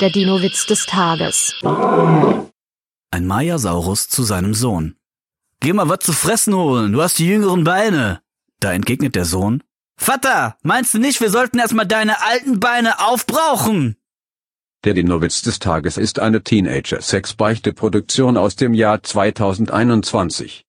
Der Dino-Witz des Tages. Ein Mayasaurus zu seinem Sohn. Geh mal was zu fressen holen, du hast die jüngeren Beine. Da entgegnet der Sohn. Vater, meinst du nicht, wir sollten erstmal deine alten Beine aufbrauchen? Der Dino-Witz des Tages ist eine Teenager-Sex-Beichte-Produktion aus dem Jahr 2021.